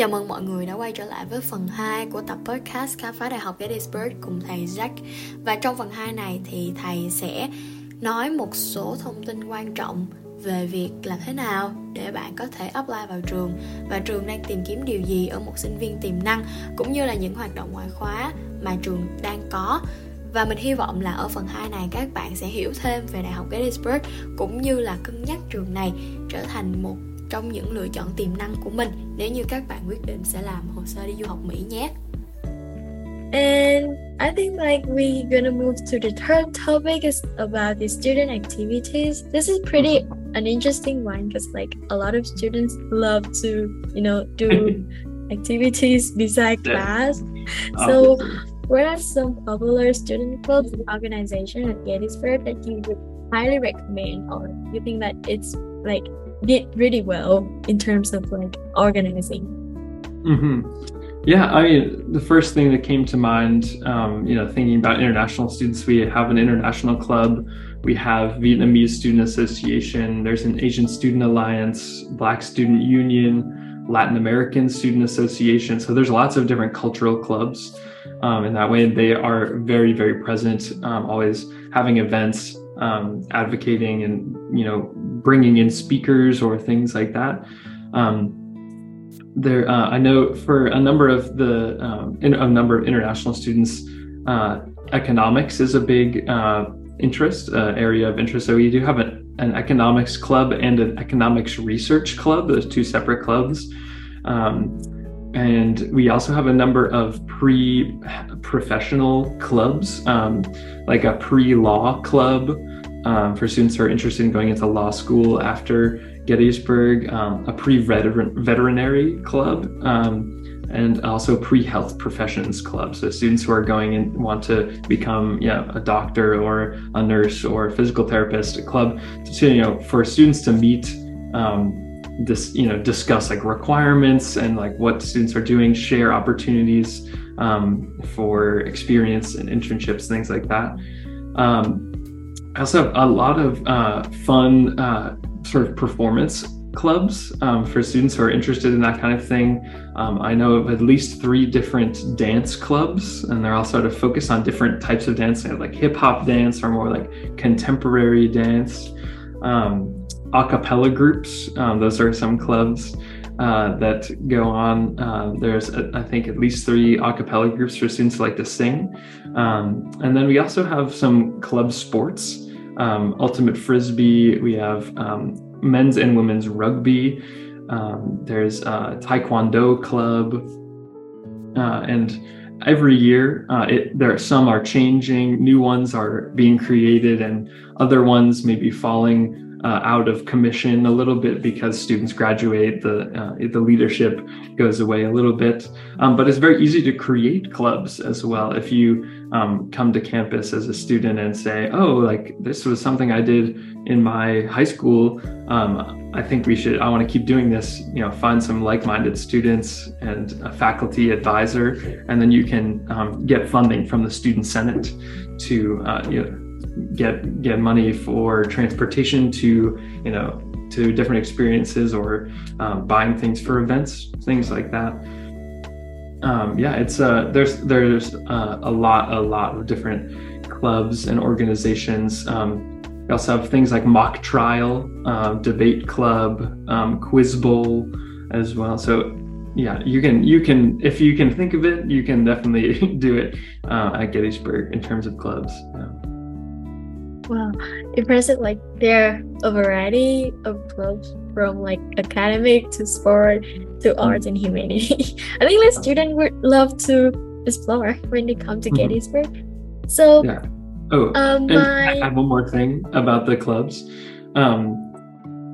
Chào mừng mọi người đã quay trở lại với phần 2 của tập podcast khám phá Đại học Gettysburg cùng thầy Jack. Và trong phần 2 này thì thầy sẽ nói một số thông tin quan trọng về việc làm thế nào để bạn có thể apply vào trường và trường đang tìm kiếm điều gì ở một sinh viên tiềm năng, cũng như là những hoạt động ngoại khóa mà trường đang có và mình hy vọng là ở phần 2 này các bạn sẽ hiểu thêm về Đại học Gettysburg, cũng như là cân nhắc trường này trở thành một trong những lựa chọn tiềm năng của mình nếu như các bạn quyết định sẽ làm hồ sơ đi du học Mỹ nhé. And I think like we gonna move to the third topic is about the student activities. This is pretty an interesting one because like a lot of students love to you know do activities beside class. Oh. So what are some popular student clubs and organizations at Gettysburg that you would highly recommend or you think that it's like did really well in terms of like organizing. Mm-hmm. Yeah, I mean, the first thing that came to mind, um, you know, thinking about international students, we have an international club, we have Vietnamese Student Association, there's an Asian Student Alliance, Black Student Union, Latin American Student Association. So there's lots of different cultural clubs. Um, in that way, they are very, very present, um, always having events, um, advocating, and you know, bringing in speakers or things like that. Um, there, uh, I know for a number of the um, in, a number of international students, uh, economics is a big uh, interest uh, area of interest. So we do have an, an, economics club and an economics research club. Those two separate clubs. Um, and we also have a number of pre-professional clubs, um, like a pre-law club, um, for students who are interested in going into law school after Gettysburg, um, a pre veterinary club, um, and also pre health professions club. So students who are going and want to become yeah, a doctor or a nurse or a physical therapist, a club to, you know, for students to meet. Um, this you know discuss like requirements and like what students are doing share opportunities um, for experience and internships things like that um, I also have a lot of uh, fun uh, sort of performance clubs um, for students who are interested in that kind of thing. Um, I know of at least three different dance clubs, and they're all sort of focused on different types of dance, like hip hop dance or more like contemporary dance. Um, a cappella groups, um, those are some clubs. Uh, that go on. Uh, there's, uh, I think, at least three a cappella groups for students who like to sing. Um, and then we also have some club sports, um, ultimate frisbee. We have um, men's and women's rugby. Um, there's a taekwondo club, uh, and every year uh, it, there some are changing. New ones are being created, and other ones may be falling uh, out of commission a little bit because students graduate, the uh, the leadership goes away a little bit. Um, but it's very easy to create clubs as well. If you um, come to campus as a student and say, "Oh, like this was something I did in my high school," um, I think we should. I want to keep doing this. You know, find some like-minded students and a faculty advisor, and then you can um, get funding from the student senate to uh, you know get get money for transportation to you know to different experiences or um, buying things for events things like that. Um, yeah it's uh there's there's uh, a lot a lot of different clubs and organizations. Um, we also have things like mock trial uh, debate club um, quiz bowl as well. So yeah you can you can if you can think of it you can definitely do it uh, at gettysburg in terms of clubs. Yeah. Wow, impressive! Like there are a variety of clubs from like academic to sport to arts and humanity. I think the student would love to explore when they come to mm-hmm. Gettysburg. So, yeah. Oh, um, my... I have one more thing about the clubs. Um,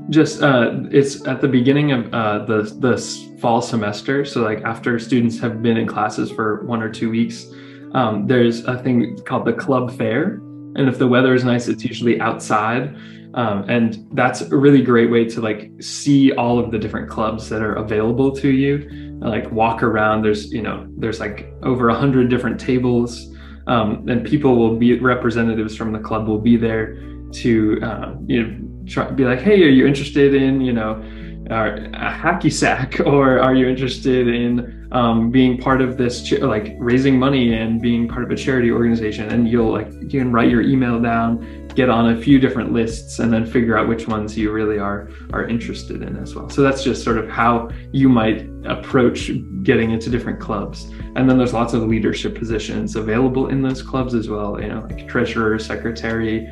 just uh, it's at the beginning of uh, the the fall semester. So like after students have been in classes for one or two weeks, um, there's a thing called the club fair, and if the weather is nice, it's usually outside. Um, and that's a really great way to like see all of the different clubs that are available to you. Like walk around. There's you know there's like over a hundred different tables. Um, and people will be representatives from the club will be there to uh, you know try be like hey are you interested in you know a hacky sack or are you interested in um, being part of this ch- like raising money and being part of a charity organization and you'll like you can write your email down get on a few different lists and then figure out which ones you really are are interested in as well. So that's just sort of how you might approach getting into different clubs. And then there's lots of leadership positions available in those clubs as well you know like treasurer secretary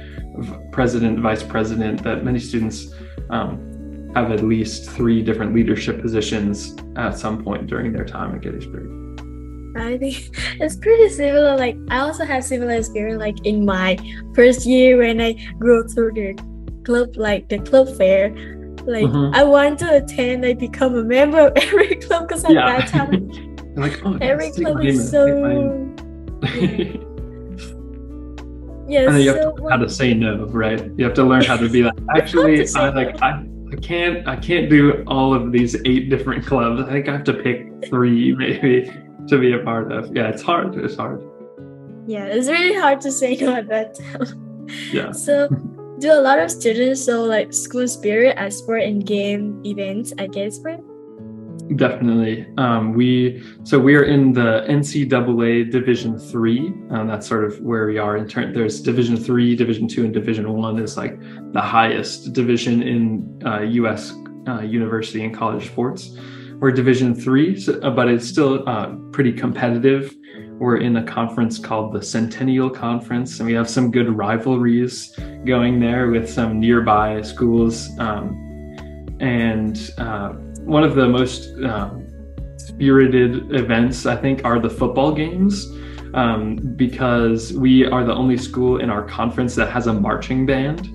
president vice president that many students um, have at least three different leadership positions at some point during their time at gettysburg I think it's pretty similar. Like I also have similar experience like in my first year when I go through the club like the club fair. Like mm-hmm. I want to attend, like become a member of every club because at yeah. that time like, oh, every club is so yeah. Yes, and then you have to learn how to say no, right? You have to learn how to be like, actually, I like I, I can't I can't do all of these eight different clubs. I think I have to pick three maybe to be a part of. Yeah, it's hard. It's hard. Yeah, it's really hard to say no at that time. Yeah. So, do a lot of students show like school spirit at sport and game events at Gettysburg? Definitely. Um, we so we are in the NCAA Division Three. Um, that's sort of where we are in turn. There's Division Three, Division Two, and Division One is like the highest division in uh, U.S. Uh, university and college sports. We're Division Three, so, uh, but it's still uh, pretty competitive. We're in a conference called the Centennial Conference, and we have some good rivalries going there with some nearby schools. Um, and uh, one of the most uh, spirited events, I think, are the football games. Um, because we are the only school in our conference that has a marching band.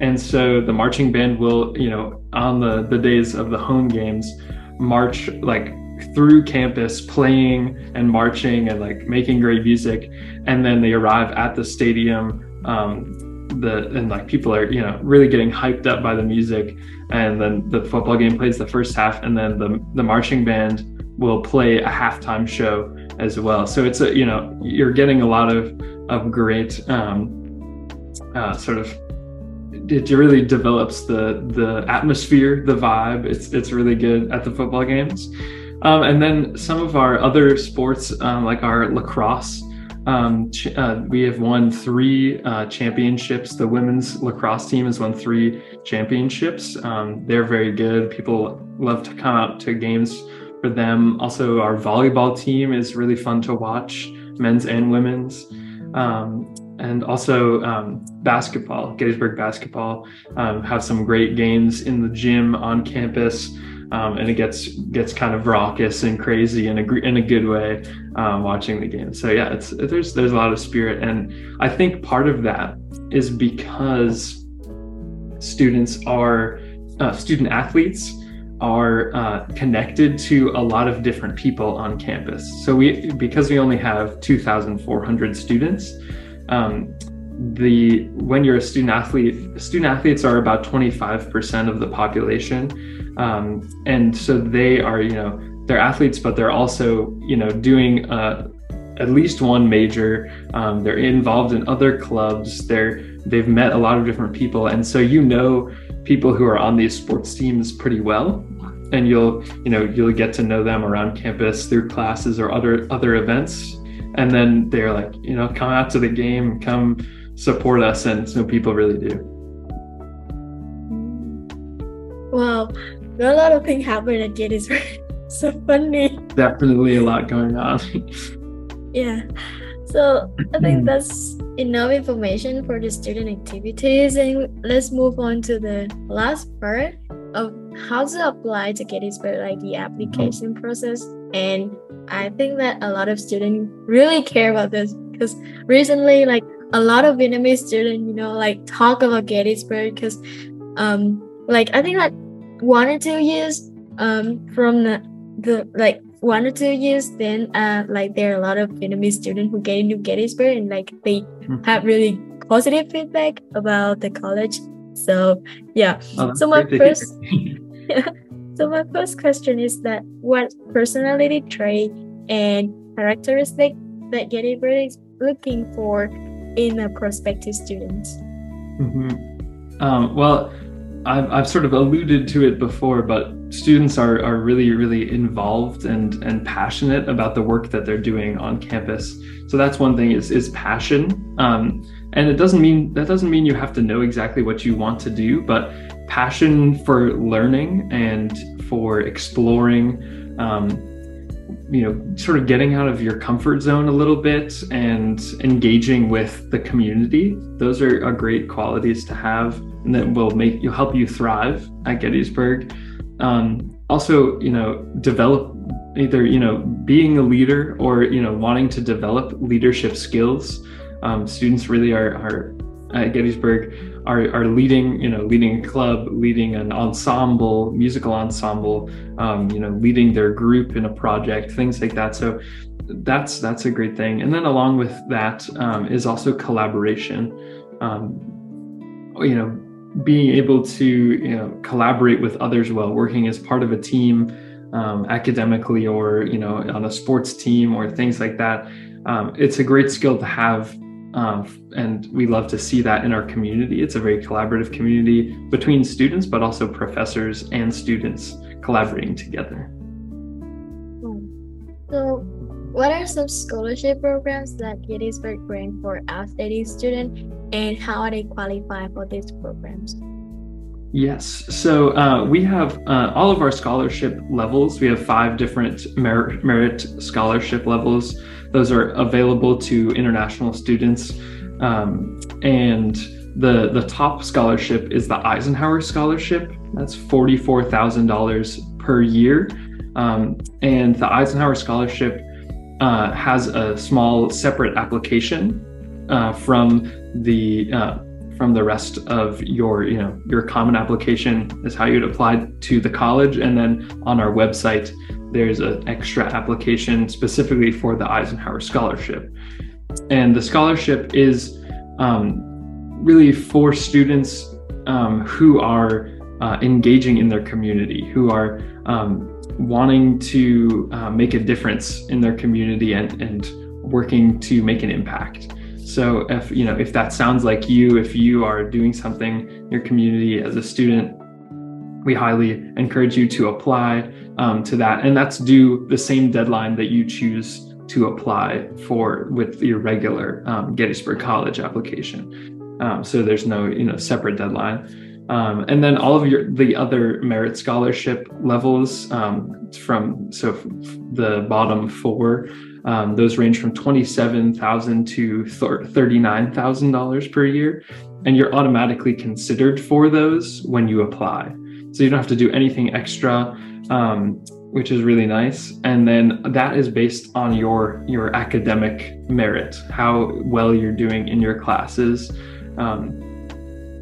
And so the marching band will, you know, on the, the days of the home games, march like through campus playing and marching and like making great music and then they arrive at the stadium um, the and like people are you know really getting hyped up by the music and then the football game plays the first half and then the the marching band will play a halftime show as well so it's a you know you're getting a lot of of great um, uh, sort of it really develops the the atmosphere, the vibe. It's it's really good at the football games. Um, and then some of our other sports, um, like our lacrosse, um, ch- uh, we have won three uh, championships. The women's lacrosse team has won three championships. Um, they're very good. People love to come out to games for them. Also, our volleyball team is really fun to watch, men's and women's. Um, and also um, basketball. Gettysburg basketball um, have some great games in the gym on campus, um, and it gets gets kind of raucous and crazy in a in a good way um, watching the game. So yeah, it's there's there's a lot of spirit, and I think part of that is because students are uh, student athletes are uh, connected to a lot of different people on campus. So we because we only have 2,400 students um, the when you're a student athlete, student athletes are about 25% of the population, um, and so they are you know they're athletes, but they're also you know doing uh, at least one major. Um, they're involved in other clubs. They're they've met a lot of different people, and so you know people who are on these sports teams pretty well. And you'll you know you'll get to know them around campus through classes or other other events. And then they're like you know come out to the game. Come support us and so people really do. Wow a lot of things happening at gettysburg so funny. Definitely a lot going on. Yeah so i think hmm. that's enough information for the student activities and let's move on to the last part of how to apply to gettysburg like the application process and I think that a lot of students really care about this because recently, like a lot of Vietnamese students, you know, like talk about Gettysburg because um, like I think like one or two years um from the, the like one or two years then uh like there are a lot of Vietnamese students who get into Gettysburg and like they Mhm. have really positive feedback about the college. So yeah. Oh, So my great to hear. first so my first question is that what personality trait and characteristic that Gettysburg is looking for in a prospective student? Mhm. Um, well, I've, I've sort of alluded to it before, but students are, are really, really involved and, and passionate about the work that they're doing on campus. So that's one thing is, is passion. Um, and it doesn't mean that doesn't mean you have to know exactly what you want to do, but passion for learning and for exploring, um, you know, sort of getting out of your comfort zone a little bit and engaging with the community. Those are, are great qualities to have and that will make you help you thrive at Gettysburg. Um, also, you know, develop either, you know, being a leader or, you know, wanting to develop leadership skills. Um, students really are, are at Gettysburg are, are leading, you know, leading a club, leading an ensemble, musical ensemble, um, you know, leading their group in a project, things like that. So that's that's a great thing. And then along with that um, is also collaboration. Um, you know, being able to you know collaborate with others well, working as part of a team, um, academically or you know on a sports team or things like that. Um, it's a great skill to have um, and we love to see that in our community. It's a very collaborative community between students, but also professors and students collaborating together. So, what are some scholarship programs that Gettysburg grant for outstanding students, and how are they qualify for these programs? Yes. So uh, we have uh, all of our scholarship levels. We have five different merit, merit scholarship levels. Those are available to international students. Um, and the, the top scholarship is the Eisenhower Scholarship. That's $44,000 per year. Um, and the Eisenhower Scholarship uh, has a small separate application uh, from the uh, from the rest of your you know your common application is how you'd apply to the college and then on our website there's an extra application specifically for the eisenhower scholarship. And the scholarship is um, really for students um, who are uh, engaging in their community who are um, wanting to uh, make a difference in their community and, and working to make an impact. So if you know if that sounds like you, if you are doing something in your community as a student, we highly encourage you to apply um, to that, and that's due the same deadline that you choose to apply for with your regular um, Gettysburg College application. Um, so there's no you know separate deadline. Um, and then all of your the other merit scholarship levels um, from so the bottom four um, those range from twenty-seven thousand to thirty-nine thousand dollars per year, and you're automatically considered for those when you apply. So you don't have to do anything extra, um, which is really nice. And then that is based on your your academic merit, how well you're doing in your classes, um,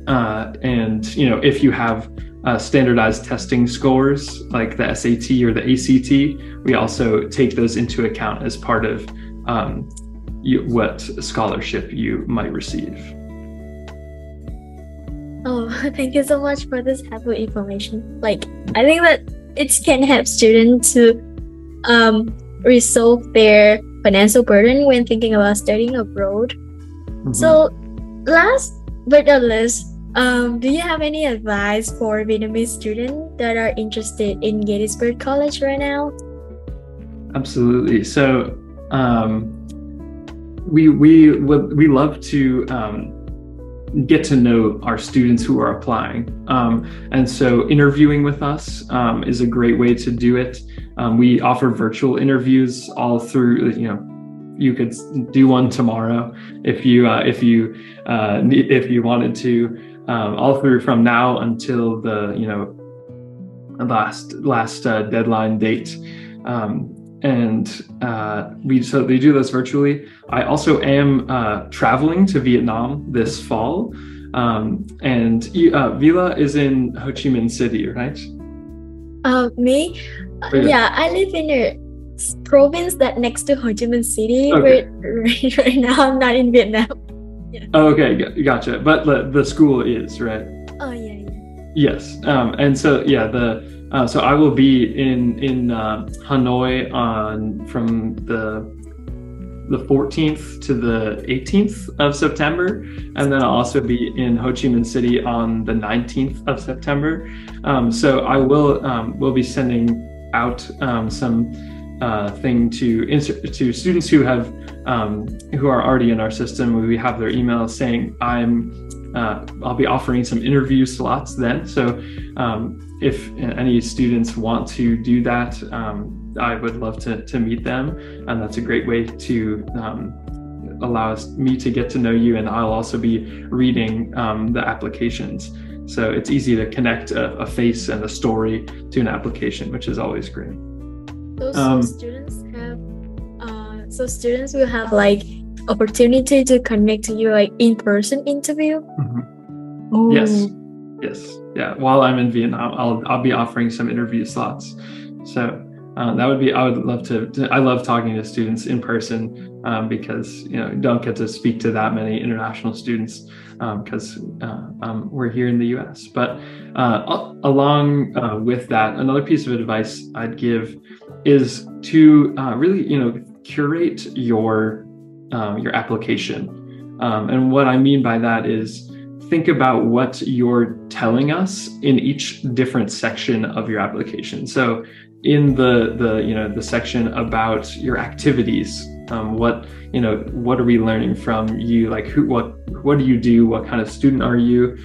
uh, and you know if you have uh, standardized testing scores like the SAT or the ACT, we also take those into account as part of um, you, what scholarship you might receive. Oh, thank you so much for this helpful information. Like, I think that it can help students to um, resolve their financial burden when thinking about studying abroad. Mm-hmm. So, last but not least, um, do you have any advice for Vietnamese students that are interested in Gettysburg College right now? Absolutely. So, um, we we we love to um, get to know our students who are applying, um, and so interviewing with us um, is a great way to do it. Um, we offer virtual interviews all through, you know, you could do one tomorrow if you uh, if you uh, if you wanted to um, all through from now until the you know last last uh, deadline date um, and uh, we so they do this virtually i also am uh, traveling to vietnam this fall Um, and uh, Vela is in Ho Chi Minh City, right? Uh, me? Yeah. yeah. I live in a province that next to Ho Chi Minh City. Okay. Right, right now, I'm not in Vietnam. Oh, okay, gotcha. But the, the school is right. Oh yeah, yeah. Yes, um, and so yeah, the uh, so I will be in in uh, Hanoi on from the the 14th to the 18th of September, and then I'll also be in Ho Chi Minh City on the 19th of September. Um, so I will um, will be sending out um, some uh, thing to to students who have um, who are already in our system. We have their email saying I'm uh, I'll be offering some interview slots then. So um, if any students want to do that, um, I would love to, to meet them. And that's a great way to um, allow me to get to know you. And I'll also be reading um, the applications. So it's easy to connect a, a face and a story to an application, which is always great. So, so Um, students have, uh, so students will have like opportunity to connect to you like in person interview. Oh. Yes. Yes. Yeah. While I'm in Vietnam, I'll I'll be offering some interview slots. So uh, that would be. I would love to, to- I love talking to students in person um, because you know don't get to speak to that many international students because uh, um, we're here in the U.S. But uh, along uh, with that, another piece of advice I'd give is to uh, really you know curate your um, your application. Um, and what I mean by that is think about what you're telling us in each different section of your application. So in the the you know the section about your activities, um, what you know what are we learning from you? Like who what what do you do? What kind of student are you?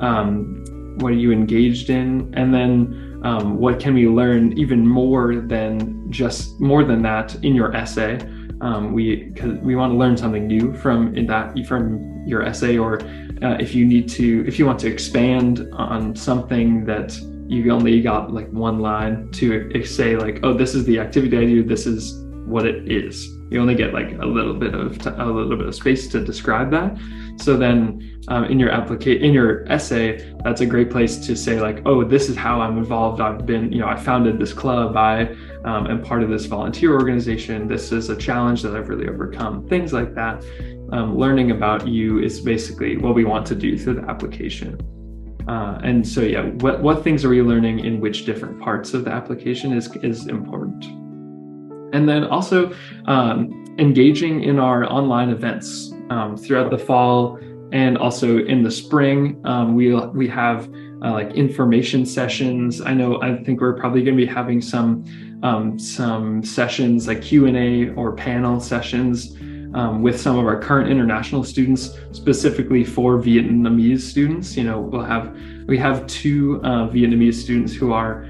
Um, what are you engaged in? And then um, what can we learn even more than just more than that in your essay? Um, we cause we want to learn something new from in that from your essay or uh, if you need to if you want to expand on something that you only got like one line to say like oh this is the activity i do this is what it is. You only get like a little bit of t- a little bit of space to describe that. So then um, in your application in your essay that's a great place to say like oh this is how i'm involved. I've been you know i founded this club. I um, am part of this volunteer organization. This is a challenge that i've really overcome. Things like that. Um, learning about you is basically what we want to do through the application. Uh, and so, yeah, what, what things are we learning in which different parts of the application is, is important. And then also um, engaging in our online events um, throughout the fall and also in the spring. Um, we, we have uh, like information sessions. I know, I think we're probably going to be having some um, some sessions like Q&A or panel sessions um, with some of our current international students, specifically for Vietnamese students. You know, we'll have we have two uh, Vietnamese students who are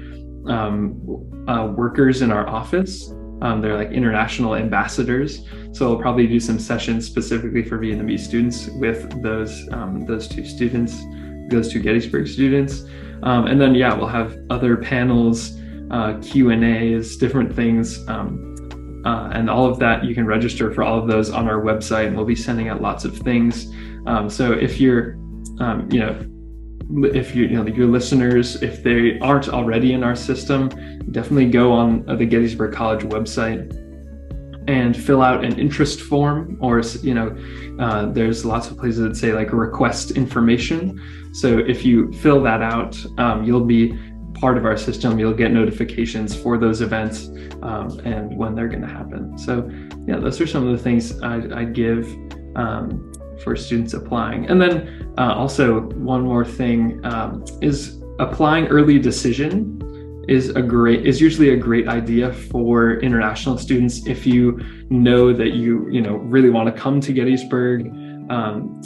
um, uh, workers in our office. Um, they're like international ambassadors, so we'll probably do some sessions specifically for Vietnamese students with those um, those two students, those two Gettysburg students, um, and then yeah, we'll have other panels, uh, Q and A's, different things. Um, uh, and all of that you can register for all of those on our website and we'll be sending out lots of things um, so if you're um, you know if you, you know your listeners if they aren't already in our system definitely go on the gettysburg college website and fill out an interest form or you know uh, there's lots of places that say like request information. So if you fill that out um, you'll be part of our system. You'll get notifications for those events um, and when they're going to happen. So yeah those are some of the things i'd, I'd give um, for students applying and then uh, also one more thing um, is applying early decision is a great is usually a great idea for international students if you know that you you know really want to come to gettysburg um,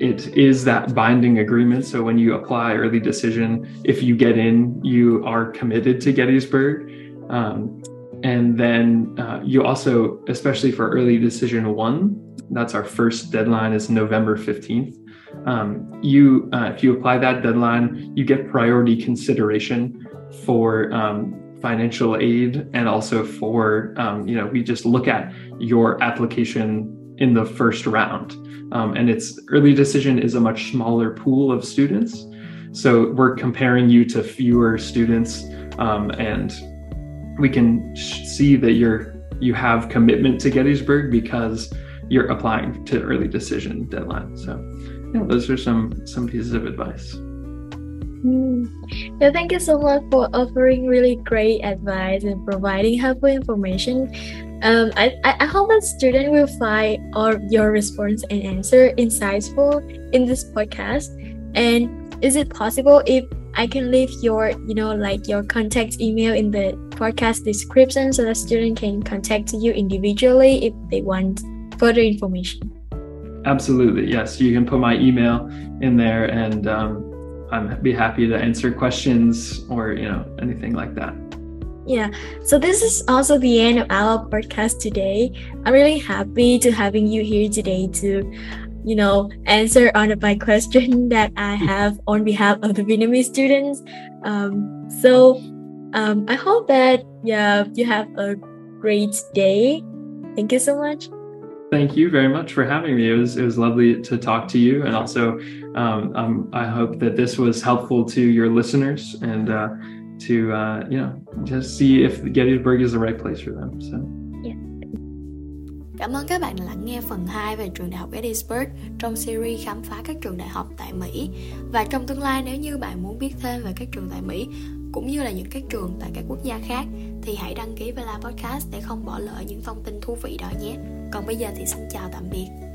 it is that binding agreement. So when you apply early decision, if you get in, you are committed to Gettysburg. Um, and then uh, you also, especially for early decision one, that's our first deadline is November 15th. Um, you, uh, if you apply that deadline, you get priority consideration for um, financial aid and also for, um, you know, we just look at your application in the first round. Um, and it's early decision is a much smaller pool of students. So we're comparing you to fewer students, um, and we can see that you're you have commitment to Gettysburg because you're applying to early decision deadline. So yeah, those are some some pieces of advice. Mm. Yeah, thank you so much for offering really great advice and providing helpful information. Um, I, I hope that student will find all your response and answer insightful in this podcast. And is it possible if I can leave your, you know, like your contact email in the podcast description so that student can contact you individually if they want further information? Absolutely, yes. You can put my email in there, and um, I'm be happy to answer questions or you know anything like that. Yeah, so this is also the end of our podcast today. I'm really happy to having you here today to, you know, answer on my question that I have on behalf of the Vietnamese students. Um, so um, I hope that yeah you have a great day. Thank you so much. Thank you very much for having me. It was it was lovely to talk to you, and also um, um, I hope that this was helpful to your listeners and. Uh, to uh, you know just see if Gettysburg is the right place for them. So. Cảm ơn các bạn đã lắng nghe phần 2 về trường đại học Gettysburg trong series khám phá các trường đại học tại Mỹ. Và trong tương lai nếu như bạn muốn biết thêm về các trường tại Mỹ cũng như là những các trường tại các quốc gia khác, thì hãy đăng ký Vela Podcast để không bỏ lỡ những thông tin thú vị đó nhé. Còn bây giờ thì xin chào tạm biệt.